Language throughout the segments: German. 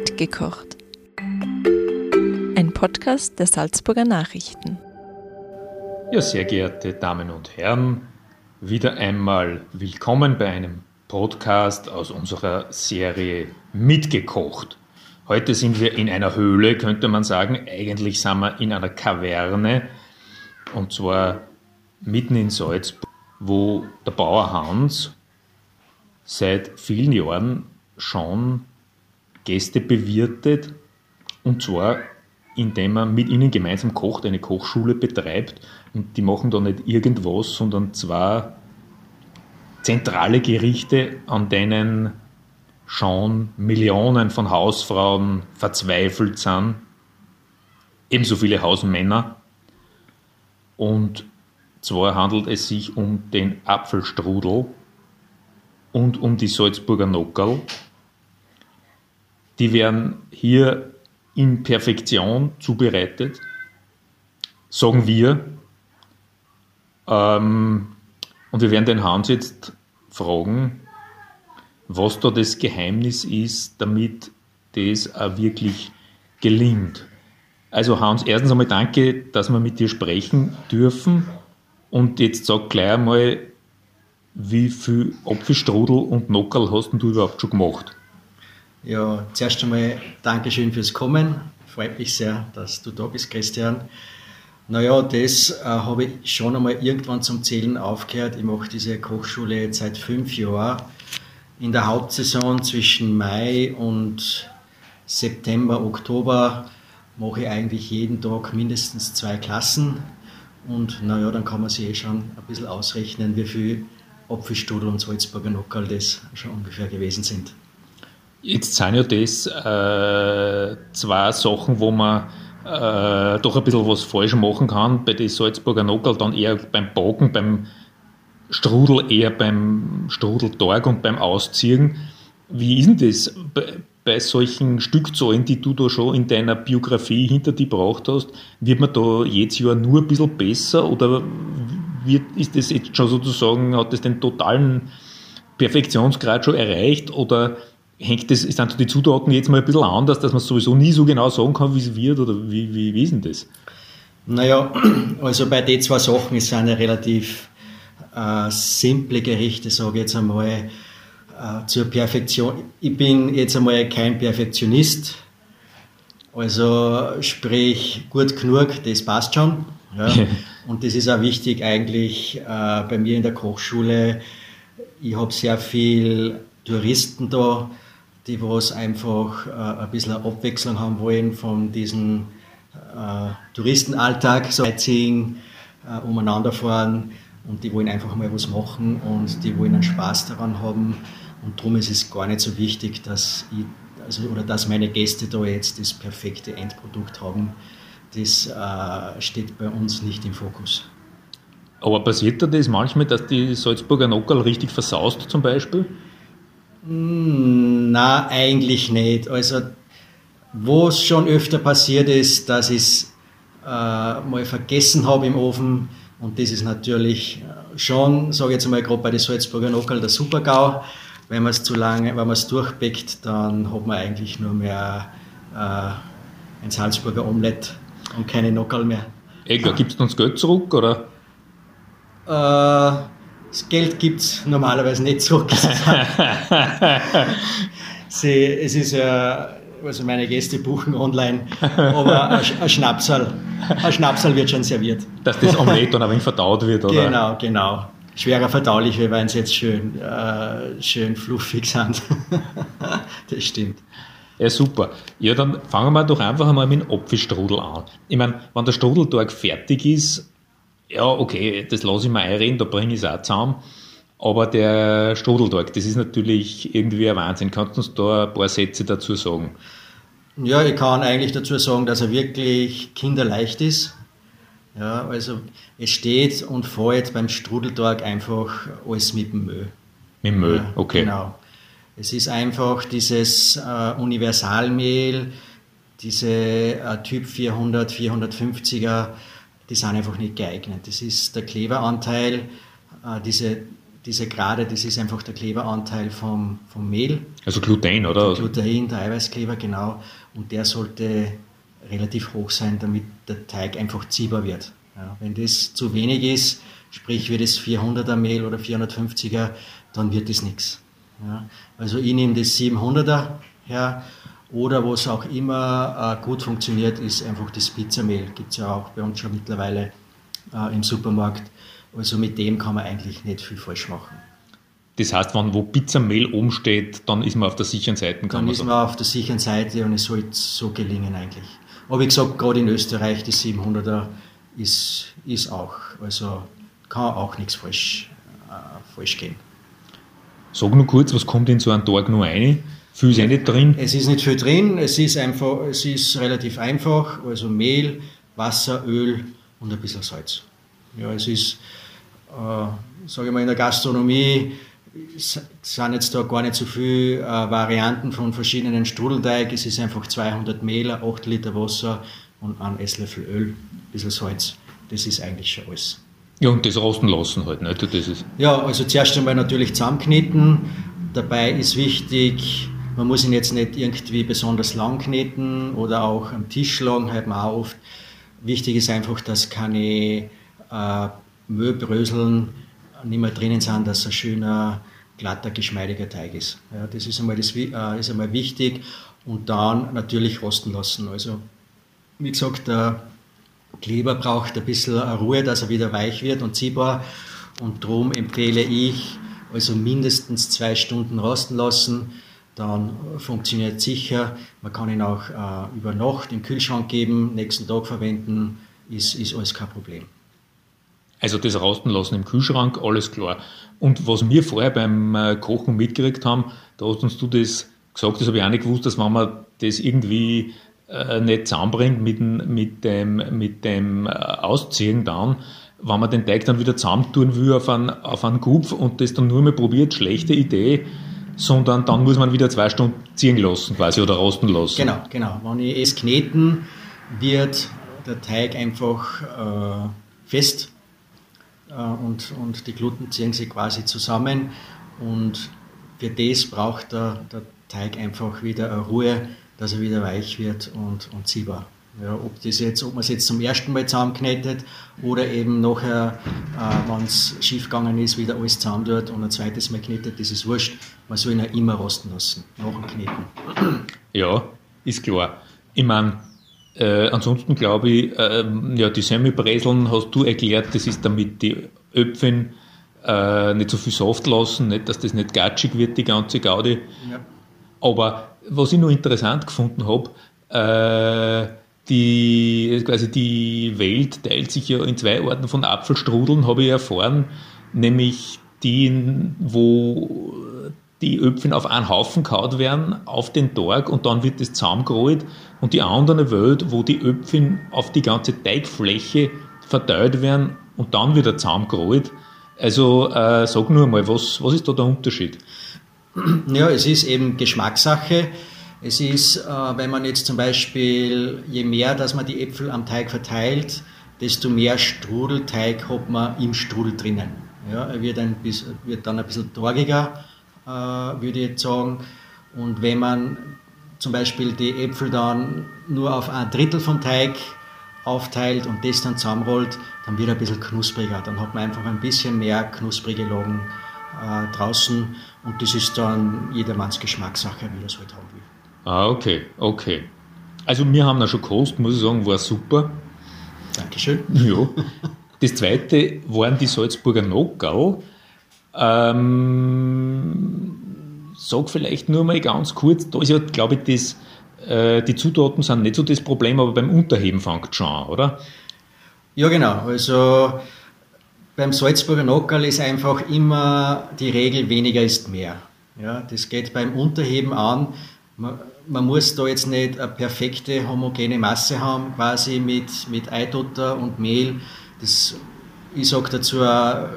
Mitgekocht. Ein Podcast der Salzburger Nachrichten. Ja, sehr geehrte Damen und Herren, wieder einmal willkommen bei einem Podcast aus unserer Serie Mitgekocht. Heute sind wir in einer Höhle, könnte man sagen. Eigentlich sind wir in einer Kaverne und zwar mitten in Salzburg, wo der Bauer Hans seit vielen Jahren schon Gäste bewirtet und zwar indem er mit ihnen gemeinsam kocht, eine Kochschule betreibt und die machen da nicht irgendwas, sondern zwar zentrale Gerichte, an denen schon Millionen von Hausfrauen verzweifelt sind, ebenso viele Hausmänner. Und zwar handelt es sich um den Apfelstrudel und um die Salzburger Nockerl. Die werden hier in Perfektion zubereitet, sagen wir. Ähm, und wir werden den Hans jetzt fragen, was da das Geheimnis ist, damit das auch wirklich gelingt. Also Hans, erstens einmal danke, dass wir mit dir sprechen dürfen. Und jetzt sag gleich einmal, wie viel Apfelstrudel und Nockerl hast du überhaupt schon gemacht? Ja, zuerst einmal Dankeschön fürs Kommen. Freut mich sehr, dass du da bist, Christian. Naja, das äh, habe ich schon einmal irgendwann zum Zählen aufgehört. Ich mache diese Kochschule jetzt seit fünf Jahren. In der Hauptsaison zwischen Mai und September, Oktober mache ich eigentlich jeden Tag mindestens zwei Klassen. Und naja, dann kann man sich eh schon ein bisschen ausrechnen, wie viel Apfelstrudel und Salzburger Nockerl das schon ungefähr gewesen sind. Jetzt sind ja das äh, zwei Sachen, wo man äh, doch ein bisschen was falsch machen kann. Bei den Salzburger Nockerl dann eher beim Backen, beim Strudel eher beim Strudeltag und beim Ausziehen. Wie ist denn das bei, bei solchen Stückzahlen, die du da schon in deiner Biografie hinter dir gebracht hast? Wird man da jedes Jahr nur ein bisschen besser oder wird, ist das jetzt schon sozusagen, hat das den totalen Perfektionsgrad schon erreicht oder hängt das, sind die Zutaten jetzt mal ein bisschen anders, dass man sowieso nie so genau sagen kann, wie es wird oder wie, wie, wie ist denn das? Naja, also bei den zwei Sachen ist es eine relativ äh, simple Gerichte, sage ich jetzt einmal, äh, zur Perfektion. Ich bin jetzt einmal kein Perfektionist, also sprich gut genug, das passt schon. Ja. Und das ist auch wichtig eigentlich äh, bei mir in der Kochschule. Ich habe sehr viel Touristen da, die was einfach äh, ein bisschen Abwechslung haben wollen von diesem äh, Touristenalltag, so Sightseeing, äh, umeinander fahren und die wollen einfach mal was machen und die wollen einen Spaß daran haben und darum ist es gar nicht so wichtig, dass ich, also, oder dass meine Gäste da jetzt das perfekte Endprodukt haben. Das äh, steht bei uns nicht im Fokus. Aber passiert da das manchmal, dass die Salzburger Nockerl richtig versaust zum Beispiel? Hm, na, eigentlich nicht. Also, wo es schon öfter passiert ist, dass ich es äh, mal vergessen habe im Ofen, und das ist natürlich schon, sage ich jetzt mal, gerade bei den Salzburger Nockerl der Supergau. Wenn man es zu lange, wenn man es durchbeckt, dann hat man eigentlich nur mehr äh, ein Salzburger Omelett und keine Nockerl mehr. Egal, gibst du uns Geld zurück, oder? Äh, das Geld gibt es normalerweise nicht zurück. Sie, es ist ja, also meine Gäste buchen online, aber ein, ein Schnapsal, ein Schnapsal wird schon serviert. Dass das Omelette dann ein wenig verdaut wird, oder? Genau, genau. Schwerer verdauliche, weil sie jetzt schön, äh, schön fluffig sind. das stimmt. Ja, super. Ja, dann fangen wir doch einfach einmal mit dem Apfelstrudel an. Ich meine, wenn der Strudeltag fertig ist, ja, okay, das lasse ich mir einreden, da bringe ich es auch zusammen. Aber der Strudeltag, das ist natürlich irgendwie ein Wahnsinn. Kannst du uns da ein paar Sätze dazu sagen? Ja, ich kann eigentlich dazu sagen, dass er wirklich kinderleicht ist. Ja, also es steht und fällt beim Strudeltag einfach alles mit dem Müll. Mit dem Müll, okay. Genau. Es ist einfach dieses äh, Universalmehl, diese äh, Typ 400, 450er, die sind einfach nicht geeignet. Das ist der Kleberanteil, äh, diese diese Grade, das ist einfach der Kleberanteil vom, vom Mehl. Also Gluten, oder? Der Gluten, der Eiweißkleber, genau. Und der sollte relativ hoch sein, damit der Teig einfach ziehbar wird. Ja, wenn das zu wenig ist, sprich wird es 400er Mehl oder 450er, dann wird das nichts. Ja, also ich nehme das 700er her oder was auch immer äh, gut funktioniert, ist einfach das Pizzamehl. Gibt es ja auch bei uns schon mittlerweile äh, im Supermarkt. Also mit dem kann man eigentlich nicht viel falsch machen. Das heißt, wenn wo Pizzamehl oben steht, dann ist man auf der sicheren Seite. dann ist man auf der sicheren Seite und es sollte so gelingen eigentlich. Aber wie gesagt, gerade in Österreich, die 700er ist, ist auch, also kann auch nichts falsch, äh, falsch gehen. Sag nur kurz, was kommt in so einen Tag noch rein? Viel ist eh nicht drin? Es ist nicht viel drin, es ist, einfach, es ist relativ einfach, also Mehl, Wasser, Öl und ein bisschen Salz. Ja, es ist, äh, sage ich mal, in der Gastronomie sind jetzt da gar nicht so viele äh, Varianten von verschiedenen Strudelteig. Es ist einfach 200 Mehl, 8 Liter Wasser und ein Esslöffel Öl, ein bisschen Salz. Das ist eigentlich schon alles. Ja, und das rosten lassen halt, nicht? Das ist ja, also zuerst einmal natürlich zusammenkneten. Dabei ist wichtig, man muss ihn jetzt nicht irgendwie besonders lang kneten oder auch am Tisch schlagen, halt man auch oft. Wichtig ist einfach, dass keine äh, Müllbröseln nicht mehr drinnen sind, dass ein schöner, glatter, geschmeidiger Teig ist. Ja, das ist einmal, das, äh, ist einmal wichtig. Und dann natürlich rosten lassen. Also, wie gesagt, der Kleber braucht ein bisschen Ruhe, dass er wieder weich wird und ziehbar. Und darum empfehle ich, also mindestens zwei Stunden rosten lassen. Dann funktioniert es sicher. Man kann ihn auch äh, über Nacht im Kühlschrank geben, nächsten Tag verwenden, ist, ist alles kein Problem. Also das Rosten lassen im Kühlschrank, alles klar. Und was wir vorher beim äh, Kochen mitgekriegt haben, da hast uns du das gesagt, das habe ich auch nicht gewusst, dass wenn man das irgendwie äh, nicht zusammenbringt mit, mit dem, mit dem äh, Ausziehen dann, wenn man den Teig dann wieder zusammentun will auf einen, auf einen Kupf und das dann nur mal probiert, schlechte Idee, sondern dann muss man wieder zwei Stunden ziehen lassen quasi oder rosten lassen. Genau, genau. Wenn ich es kneten, wird der Teig einfach äh, fest äh, und, und die Gluten ziehen sich quasi zusammen und für das braucht der, der Teig einfach wieder Ruhe, dass er wieder weich wird und, und ziehbar. Ja, ob, das jetzt, ob man es jetzt zum ersten Mal zusammenknetet oder eben nachher, äh, wenn es schief gegangen ist, wieder alles zusammen tut und ein zweites Mal knetet, das ist wurscht. Man soll ihn ja immer rosten lassen, nach dem Kneten. Ja, ist klar. Ich meine, äh, ansonsten glaube ich, äh, ja, die Semmelbreseln hast du erklärt, das ist damit die Öpfen äh, nicht so viel Saft lassen, nicht, dass das nicht gatschig wird, die ganze Gaudi. Ja. Aber was ich noch interessant gefunden habe, äh, die, quasi die Welt teilt sich ja in zwei Arten von Apfelstrudeln, habe ich erfahren, nämlich die, wo die Öpfen auf einen Haufen kaut werden, auf den Tag und dann wird das zusammengerollt und die andere Welt, wo die Öpfen auf die ganze Teigfläche verteilt werden und dann wieder zusammengerollt. Also äh, sag nur mal, was, was ist da der Unterschied? Ja, es ist eben Geschmackssache. Es ist, äh, wenn man jetzt zum Beispiel, je mehr, dass man die Äpfel am Teig verteilt, desto mehr Strudelteig hat man im Strudel drinnen. Ja, er wird, ein, wird dann ein bisschen torgiger äh, würde ich jetzt sagen. Und wenn man zum Beispiel die Äpfel dann nur auf ein Drittel vom Teig aufteilt und das dann zusammenrollt, dann wird er ein bisschen knuspriger. Dann hat man einfach ein bisschen mehr knusprige Lagen äh, draußen und das ist dann jedermanns Geschmackssache, wie er es halt haben will. Ah, okay, okay. Also wir haben da schon gekostet, muss ich sagen, war super. Dankeschön. Ja. Das zweite waren die Salzburger Nockerl. Ähm, sag vielleicht nur mal ganz kurz, da ist ja, glaube ich, das, äh, die Zutaten sind nicht so das Problem, aber beim Unterheben fängt schon an, oder? Ja, genau. Also beim Salzburger Nockerl ist einfach immer die Regel, weniger ist mehr. Ja, das geht beim Unterheben an. Man, man muss da jetzt nicht eine perfekte homogene Masse haben, quasi mit, mit Eidotter und Mehl. Das ich sage dazu,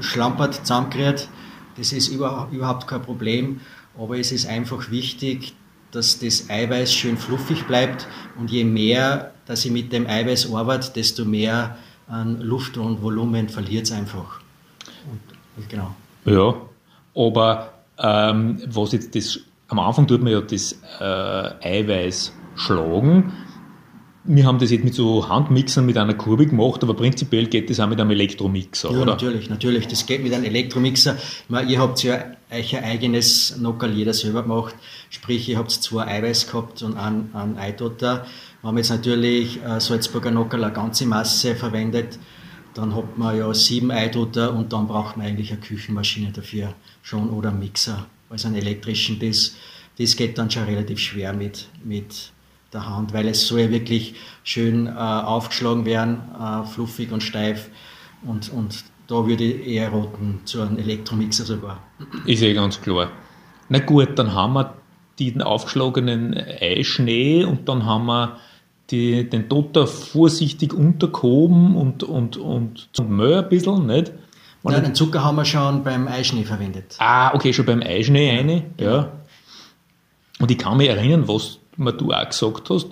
schlampert zusammengerührt. Das ist überhaupt kein Problem, aber es ist einfach wichtig, dass das Eiweiß schön fluffig bleibt und je mehr, dass ich mit dem Eiweiß arbeite, desto mehr an Luft und Volumen verliert es einfach. Und, genau. Ja, aber ähm, was jetzt das, am Anfang tut man ja das äh, Eiweiß schlagen. Wir haben das jetzt mit so Handmixern mit einer Kurve gemacht, aber prinzipiell geht das auch mit einem Elektromixer, Ja, oder? natürlich, natürlich. Das geht mit einem Elektromixer. Meine, ihr habt ja euch ein eigenes Nockerl jeder selber gemacht. Sprich, ihr habt zwei Eiweiß gehabt und einen, einen Eidotter. Wir haben jetzt natürlich äh, Salzburger Nockerl eine ganze Masse verwendet. Dann hat man ja sieben Eidotter und dann braucht man eigentlich eine Küchenmaschine dafür schon oder einen Mixer. Also einen elektrischen, das, das geht dann schon relativ schwer mit, mit der Hand, weil es soll ja wirklich schön äh, aufgeschlagen werden, äh, fluffig und steif. Und, und da würde ich eher raten zu einem Elektromixer sogar. Ist eh ganz klar. Na gut, dann haben wir den aufgeschlagenen Eischnee und dann haben wir die, den Dotter vorsichtig untergehoben und, und, und zum Mehl ein bisschen, nicht? Nein, den Zucker haben wir schon beim Eischnee verwendet. Ah, okay, schon beim Eischnee eine, ja. Und ich kann mich erinnern, was mir du auch gesagt hast.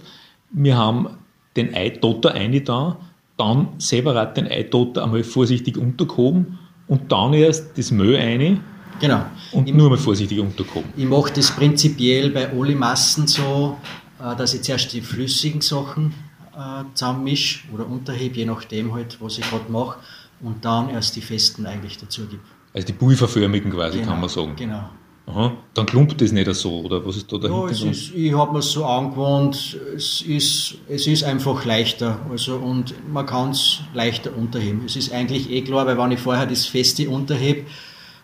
Wir haben den Eidotter eine da, dann separat den Eidotter einmal vorsichtig untergehoben und dann erst das Mehl eine Genau. und ich, nur mal vorsichtig untergehoben. ich mache das prinzipiell bei alle Massen so, äh, dass ich zuerst die flüssigen Sachen äh, zusammenmische oder unterhebe, je nachdem halt, was ich gerade mache, und dann erst die festen eigentlich dazu gebe. Also die pulverförmigen quasi, kann man sagen. Genau. Aha. Dann klumpt das nicht so, oder was ist da Ja, dahinter? es dran? ist, ich habe mir so angewohnt, es ist, es ist einfach leichter. Also, und man kann es leichter unterheben. Es ist eigentlich eh klar, weil wenn ich vorher das Feste unterhebe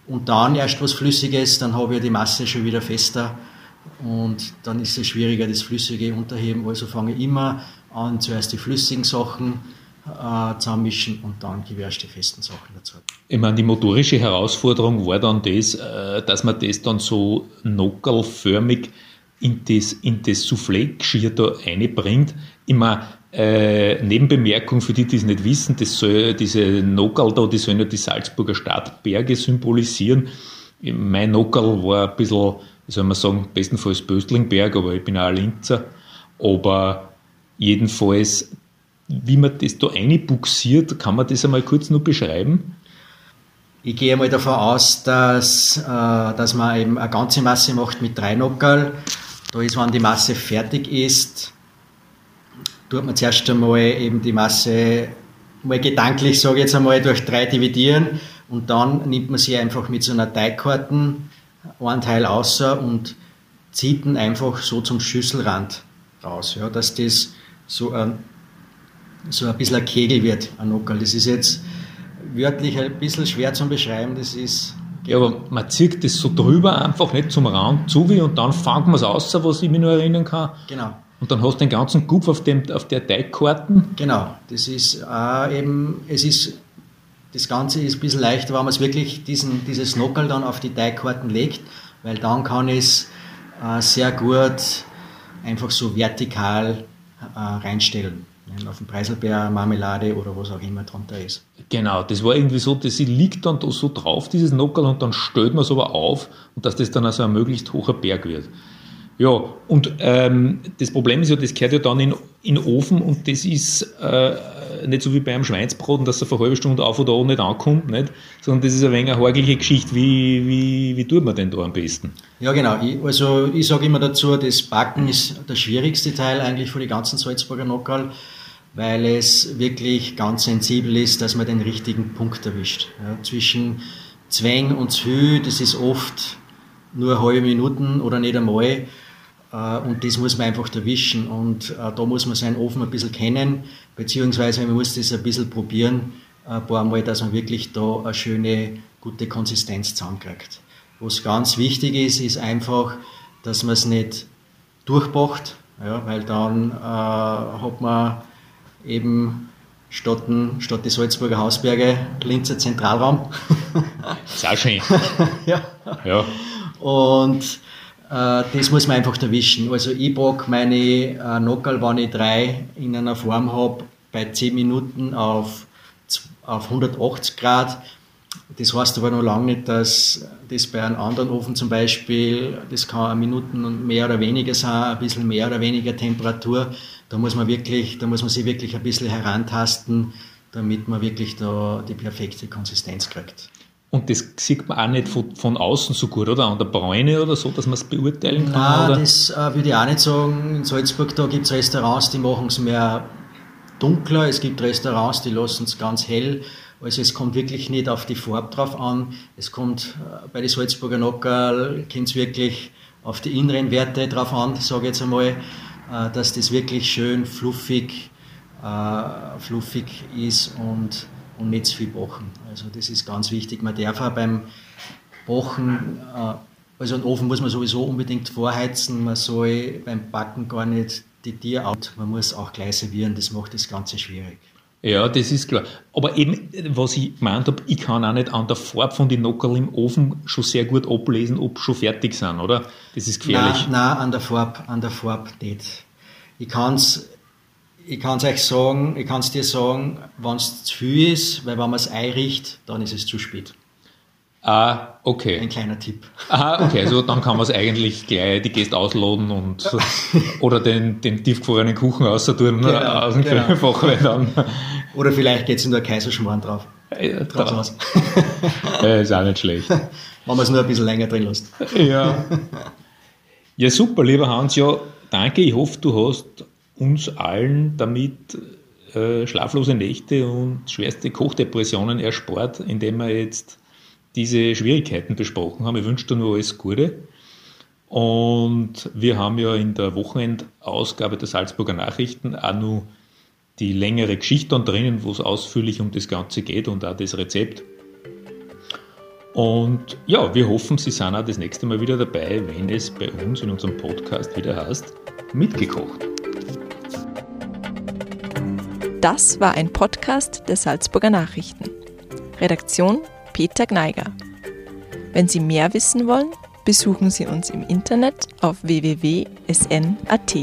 und dann erst was Flüssiges, dann habe ich die Masse schon wieder fester und dann ist es schwieriger, das Flüssige unterheben. Also fange ich immer an, zuerst die flüssigen Sachen äh, zusammenmischen und dann die festen Sachen dazu. Ich meine, die motorische Herausforderung war dann das, äh, dass man das dann so nockerlförmig in das, in das Soufflé-Geschirr da reinbringt. Immer äh, Nebenbemerkung für die, die es nicht wissen, das soll, diese Nockerl da, die sollen ja die Salzburger Stadtberge symbolisieren. Mein Nockerl war ein bisschen, wie soll man sagen, bestenfalls Böstlingberg, aber ich bin auch ein Linzer. Aber jedenfalls, wie man das da reinbuxiert, kann man das einmal kurz nur beschreiben? Ich gehe mal davon aus, dass, äh, dass man eben eine ganze Masse macht mit drei Nockerl. Da ist, wenn die Masse fertig ist, tut man zuerst einmal eben die Masse mal gedanklich, sage ich jetzt einmal, durch drei dividieren und dann nimmt man sie einfach mit so einer Teigkarten einen Teil außer und zieht ihn einfach so zum Schüsselrand raus, ja, dass das so ein, so ein bisschen ein Kegel wird, ein Nockerl. Das ist jetzt wörtlich ein bisschen schwer zu beschreiben, das ist Ja, aber man zieht das so drüber einfach nicht zum Rand zu wie und dann fängt man es aus, was ich mich noch erinnern kann. genau. Und dann hast du den ganzen Kupf auf, dem, auf der Teigkarten. Genau, das ist äh, eben, es ist, das Ganze ist ein bisschen leichter, wenn man es wirklich diesen, dieses Nockerl dann auf die Teigkarten legt, weil dann kann es äh, sehr gut einfach so vertikal äh, reinstellen. Auf den Preiselbeer, Marmelade oder was auch immer drunter ist. Genau, das war irgendwie so, das liegt dann da so drauf, dieses Nockerl, und dann stellt man es aber auf und dass das dann also ein möglichst hoher Berg wird. Ja, und ähm, das Problem ist ja, das gehört ja dann in, in den Ofen und das ist äh, nicht so wie beim Schweinsbraten, dass er eine halbe Stunde auf oder an nicht ankommt, nicht? sondern das ist ein wenig eine hagelige Geschichte. Wie, wie, wie tut man denn da am besten? Ja, genau. Ich, also ich sage immer dazu, das Backen ist der schwierigste Teil eigentlich für die ganzen Salzburger Nockerl, weil es wirklich ganz sensibel ist, dass man den richtigen Punkt erwischt. Ja, zwischen Zwäng und Zhü, das ist oft nur halbe Minuten oder nicht einmal. Äh, Und das muss man einfach erwischen. Und äh, da muss man seinen Ofen ein bisschen kennen, beziehungsweise man muss das ein bisschen probieren, ein paar Mal, dass man wirklich da eine schöne, gute Konsistenz zusammenkriegt. Was ganz wichtig ist, ist einfach, dass man es nicht durchbacht, ja, weil dann äh, hat man eben statt, statt die Salzburger Hausberge Linzer Zentralraum. Ist auch schön. ja. Ja. Und äh, das muss man einfach erwischen. Also ich backe meine äh, Nockerl, wenn ich drei in einer Form habe, bei 10 Minuten auf, auf 180 Grad. Das heißt aber noch lange nicht, dass das bei einem anderen Ofen zum Beispiel, das kann Minuten und mehr oder weniger sein, ein bisschen mehr oder weniger Temperatur. Da muss man wirklich, da muss man sich wirklich ein bisschen herantasten, damit man wirklich da die perfekte Konsistenz kriegt. Und das sieht man auch nicht von, von außen so gut, oder? An der Bräune oder so, dass man es beurteilen kann? Nein, oder? das äh, würde ich auch nicht sagen. In Salzburg da gibt es Restaurants, die machen es mehr dunkler. Es gibt Restaurants, die lassen es ganz hell. Also es kommt wirklich nicht auf die Farbe drauf an. Es kommt äh, bei den Salzburger Nockerl kommt es wirklich auf die inneren Werte drauf an, sage ich jetzt einmal, dass das wirklich schön fluffig, äh, fluffig ist und, und nicht zu viel Bochen. Also das ist ganz wichtig. Man darf auch beim Bochen, äh, also einen Ofen muss man sowieso unbedingt vorheizen, man soll beim Backen gar nicht die Tier out, man muss auch gleich servieren, das macht das Ganze schwierig. Ja, das ist klar. Aber eben, was ich gemeint habe, ich kann auch nicht an der Farbe von den Nockerl im Ofen schon sehr gut ablesen, ob schon fertig sind, oder? Das ist gefährlich. Nein, nein an der Farbe, an der Farbe nicht. Ich kann es ich kann's euch sagen, ich kann es dir sagen, wenn es zu viel ist, weil wenn man es einricht, dann ist es zu spät. Ah, okay. Ein kleiner Tipp. Ah, okay, also dann kann man es eigentlich gleich die Gäste ausladen und oder den, den tiefgefrorenen Kuchen außerdurn Genau, aus dem genau. Kühlfach, weil dann Oder vielleicht geht es nur Kaiserschmarrn drauf. ja, Drauf da, aus. ja, ist auch nicht schlecht. wenn man es nur ein bisschen länger drin lässt. Ja. ja, super, lieber Hans. Ja, danke. Ich hoffe, du hast uns allen damit äh, schlaflose Nächte und schwerste Kochdepressionen erspart, indem wir jetzt diese Schwierigkeiten besprochen haben. Ich wünsche dir nur alles Gute. Und wir haben ja in der Wochenendausgabe der Salzburger Nachrichten auch noch die längere Geschichte drinnen, wo es ausführlich um das Ganze geht und auch das Rezept. Und ja, wir hoffen, Sie sind auch das nächste Mal wieder dabei, wenn es bei uns in unserem Podcast wieder heißt, mitgekocht. Das war ein Podcast der Salzburger Nachrichten. Redaktion Peter Gneiger. Wenn Sie mehr wissen wollen, besuchen Sie uns im Internet auf www.sn.at.